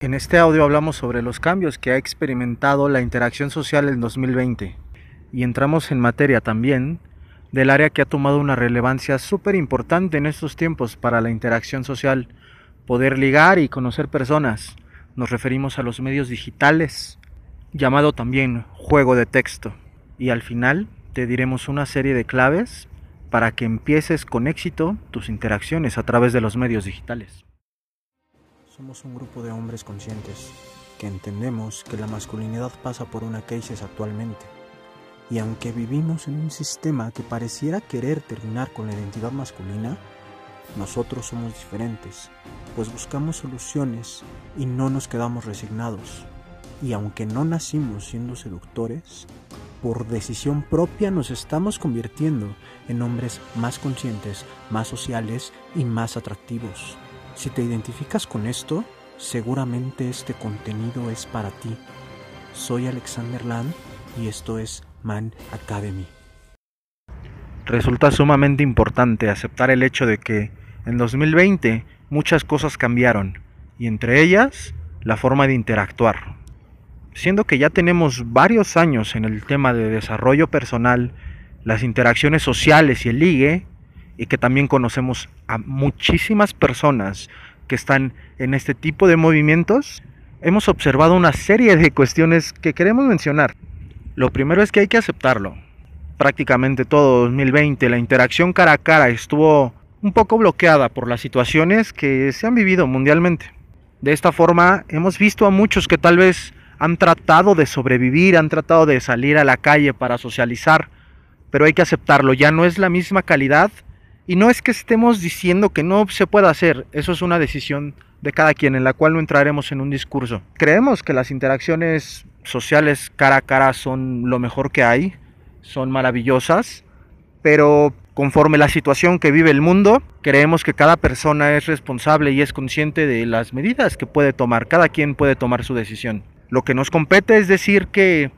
En este audio hablamos sobre los cambios que ha experimentado la interacción social en 2020 y entramos en materia también del área que ha tomado una relevancia súper importante en estos tiempos para la interacción social, poder ligar y conocer personas. Nos referimos a los medios digitales, llamado también juego de texto. Y al final te diremos una serie de claves para que empieces con éxito tus interacciones a través de los medios digitales. Somos un grupo de hombres conscientes que entendemos que la masculinidad pasa por una crisis actualmente. Y aunque vivimos en un sistema que pareciera querer terminar con la identidad masculina, nosotros somos diferentes, pues buscamos soluciones y no nos quedamos resignados. Y aunque no nacimos siendo seductores, por decisión propia nos estamos convirtiendo en hombres más conscientes, más sociales y más atractivos. Si te identificas con esto, seguramente este contenido es para ti. Soy Alexander Land y esto es Man Academy. Resulta sumamente importante aceptar el hecho de que en 2020 muchas cosas cambiaron y entre ellas la forma de interactuar. Siendo que ya tenemos varios años en el tema de desarrollo personal, las interacciones sociales y el ligue, y que también conocemos a muchísimas personas que están en este tipo de movimientos, hemos observado una serie de cuestiones que queremos mencionar. Lo primero es que hay que aceptarlo. Prácticamente todo 2020 la interacción cara a cara estuvo un poco bloqueada por las situaciones que se han vivido mundialmente. De esta forma hemos visto a muchos que tal vez han tratado de sobrevivir, han tratado de salir a la calle para socializar, pero hay que aceptarlo, ya no es la misma calidad y no es que estemos diciendo que no se pueda hacer, eso es una decisión de cada quien en la cual no entraremos en un discurso. Creemos que las interacciones sociales cara a cara son lo mejor que hay, son maravillosas, pero conforme la situación que vive el mundo, creemos que cada persona es responsable y es consciente de las medidas que puede tomar, cada quien puede tomar su decisión. Lo que nos compete es decir que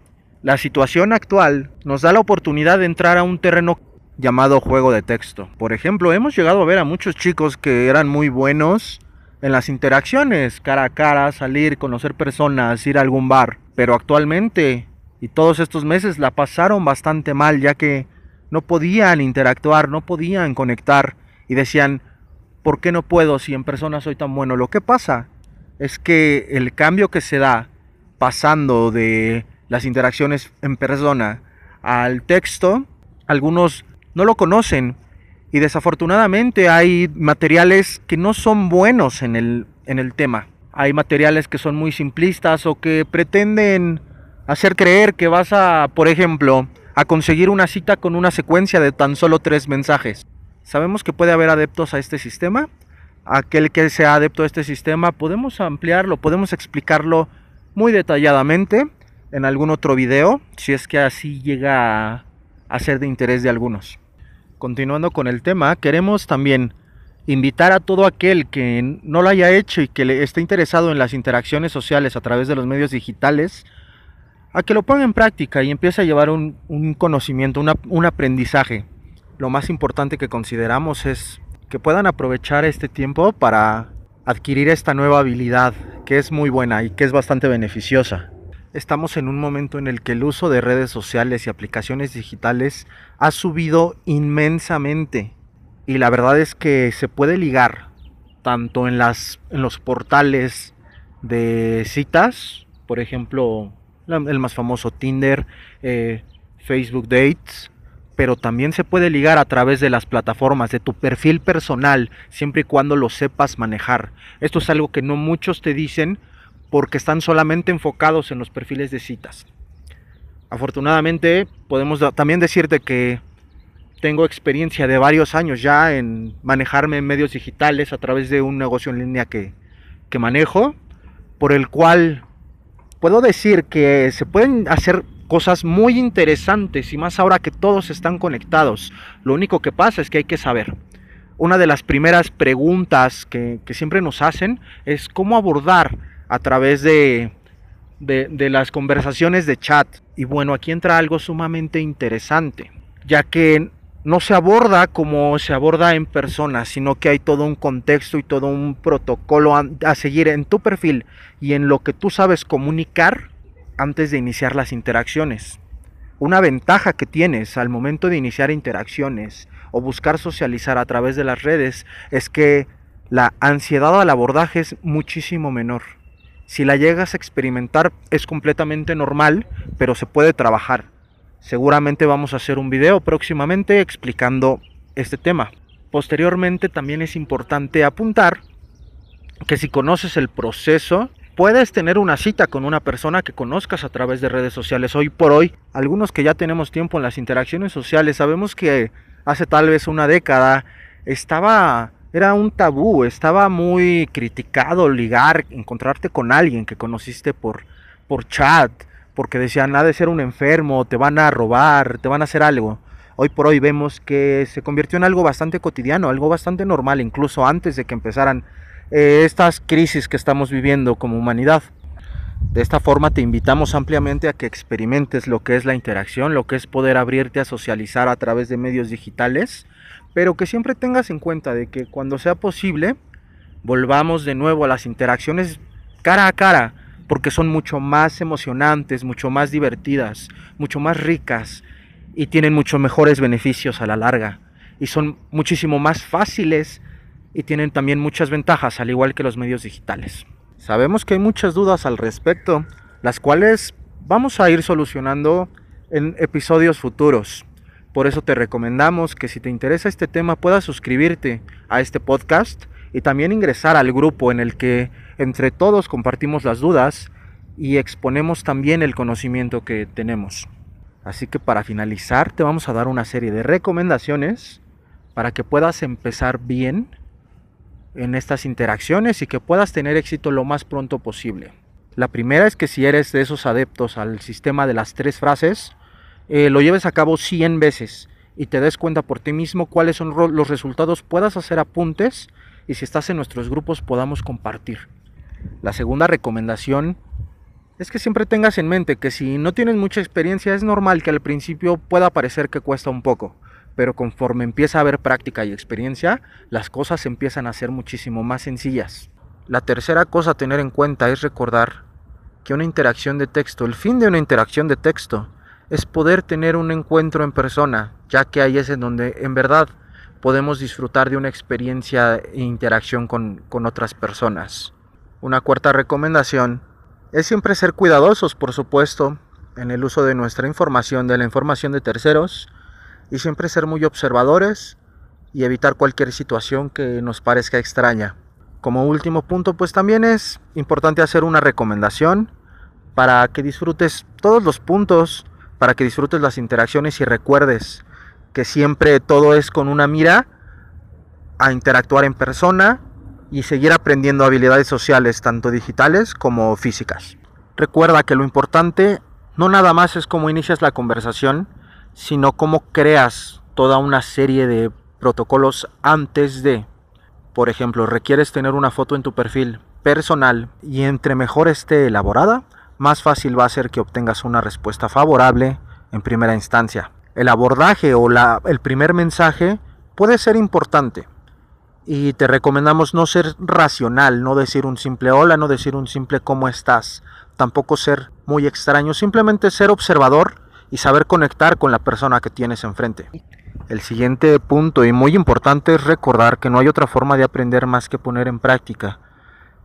la situación actual nos da la oportunidad de entrar a un terreno llamado juego de texto. Por ejemplo, hemos llegado a ver a muchos chicos que eran muy buenos en las interacciones, cara a cara, salir, conocer personas, ir a algún bar. Pero actualmente y todos estos meses la pasaron bastante mal ya que no podían interactuar, no podían conectar y decían, ¿por qué no puedo si en persona soy tan bueno? Lo que pasa es que el cambio que se da pasando de las interacciones en persona al texto, algunos no lo conocen y desafortunadamente hay materiales que no son buenos en el, en el tema. Hay materiales que son muy simplistas o que pretenden hacer creer que vas a, por ejemplo, a conseguir una cita con una secuencia de tan solo tres mensajes. Sabemos que puede haber adeptos a este sistema. Aquel que sea adepto a este sistema, podemos ampliarlo, podemos explicarlo muy detalladamente en algún otro video, si es que así llega a a ser de interés de algunos. Continuando con el tema, queremos también invitar a todo aquel que no lo haya hecho y que le esté interesado en las interacciones sociales a través de los medios digitales, a que lo ponga en práctica y empiece a llevar un, conocimiento, un aprendizaje. Lo más importante que consideramos es que puedan aprovechar este tiempo para adquirir esta nueva habilidad que es muy buena y que es bastante beneficiosa. Estamos en un momento en el que el uso de redes sociales y aplicaciones digitales ha subido inmensamente. Y la verdad es que se puede ligar tanto en, los portales de citas, por ejemplo, el más famoso Tinder, eh, Facebook Dates, pero también se puede ligar a través de las plataformas de tu perfil personal, siempre y cuando lo sepas manejar. Esto es algo que no muchos te dicen, porque están solamente enfocados en los perfiles de citas. Afortunadamente podemos también decirte que tengo experiencia de varios años ya en manejarme en medios digitales a través de un negocio en línea que, que manejo, por el cual puedo decir que se pueden hacer cosas muy interesantes y más ahora que todos están conectados. Lo único que pasa es que hay que saber. Una de las primeras preguntas que, que siempre nos hacen es cómo abordar a través de, de, las conversaciones de chat. Y bueno, aquí entra algo sumamente interesante, ya que no se aborda como se aborda en persona, sino que hay todo un contexto y todo un protocolo a, a, seguir en tu perfil y en lo que tú sabes comunicar antes de iniciar las interacciones. Una ventaja que tienes al momento de iniciar interacciones o buscar socializar a través de las redes es que la ansiedad al abordaje es muchísimo menor. Si la llegas a experimentar es completamente normal, pero se puede trabajar. Seguramente vamos a hacer un video próximamente explicando este tema. Posteriormente también es importante apuntar que si conoces el proceso, puedes tener una cita con una persona que conozcas a través de redes sociales. Hoy por hoy, algunos que ya tenemos tiempo en las interacciones sociales, sabemos que hace tal vez una década estaba era un tabú, estaba muy criticado ligar, encontrarte con alguien que conociste por por chat, porque decían, ha de ser un enfermo, te van a robar, te van a hacer algo. Hoy por hoy vemos que se convirtió en algo bastante cotidiano, algo bastante normal, incluso antes de que empezaran eh, estas crisis que estamos viviendo como humanidad. De esta forma te invitamos ampliamente a que experimentes lo que es la interacción, lo que es poder abrirte a socializar a través de medios digitales, pero que siempre tengas en cuenta de que cuando sea posible volvamos de nuevo a las interacciones cara a cara, porque son mucho más emocionantes, mucho más divertidas, mucho más ricas y tienen mucho mejores beneficios a la larga. Y son muchísimo más fáciles y tienen también muchas ventajas, al igual que los medios digitales. Sabemos que hay muchas dudas al respecto, las cuales vamos a ir solucionando en episodios futuros. Por eso te recomendamos que si te interesa este tema puedas suscribirte a este podcast y también ingresar al grupo en el que entre todos compartimos las dudas y exponemos también el conocimiento que tenemos. Así que para finalizar te vamos a dar una serie de recomendaciones para que puedas empezar bien en estas interacciones y que puedas tener éxito lo más pronto posible. La primera es que si eres de esos adeptos al sistema de las tres frases, eh, lo lleves a cabo 100 veces y te des cuenta por ti mismo cuáles son los resultados, puedas hacer apuntes y si estás en nuestros grupos podamos compartir. La segunda recomendación es que siempre tengas en mente que si no tienes mucha experiencia es normal que al principio pueda parecer que cuesta un poco, pero conforme empieza a haber práctica y experiencia, las cosas empiezan a ser muchísimo más sencillas. La tercera cosa a tener en cuenta es recordar que una interacción de texto, el fin de una interacción de texto, es poder tener un encuentro en persona, ya que ahí es en donde en verdad podemos disfrutar de una experiencia e interacción con, con otras personas. Una cuarta recomendación es siempre ser cuidadosos, por supuesto, en el uso de nuestra información, de la información de terceros, y siempre ser muy observadores y evitar cualquier situación que nos parezca extraña. Como último punto, pues también es importante hacer una recomendación para que disfrutes todos los puntos, para que disfrutes las interacciones y recuerdes que siempre todo es con una mira a interactuar en persona y seguir aprendiendo habilidades sociales, tanto digitales como físicas. Recuerda que lo importante no nada más es cómo inicias la conversación, sino cómo creas toda una serie de protocolos antes de. Por ejemplo, requieres tener una foto en tu perfil personal y entre mejor esté elaborada, más fácil va a ser que obtengas una respuesta favorable en primera instancia. El abordaje o la, el primer mensaje puede ser importante, y te recomendamos no ser racional, no decir un simple hola, no decir un simple cómo estás, tampoco ser muy extraño, simplemente ser observador y saber conectar con la persona que tienes enfrente. El siguiente punto y muy importante es recordar que no hay otra forma de aprender más que poner en práctica.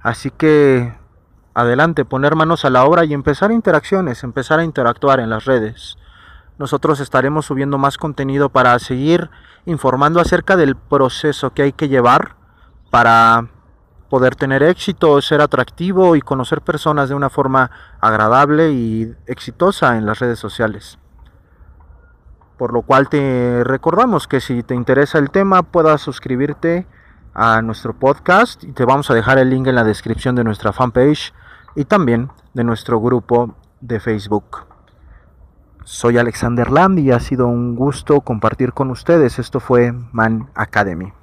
Así que adelante, poner manos a la obra y empezar interacciones, empezar a interactuar en las redes. Nosotros estaremos subiendo más contenido para seguir informando acerca del proceso que hay que llevar para poder tener éxito, ser atractivo y conocer personas de una forma agradable y exitosa en las redes sociales. Por lo cual te recordamos que si te interesa el tema puedas suscribirte a nuestro podcast y te vamos a dejar el link en la descripción de nuestra fanpage y también de nuestro grupo de Facebook. Soy Alexander Lamb y ha sido un gusto compartir con ustedes. Esto fue Man Academy.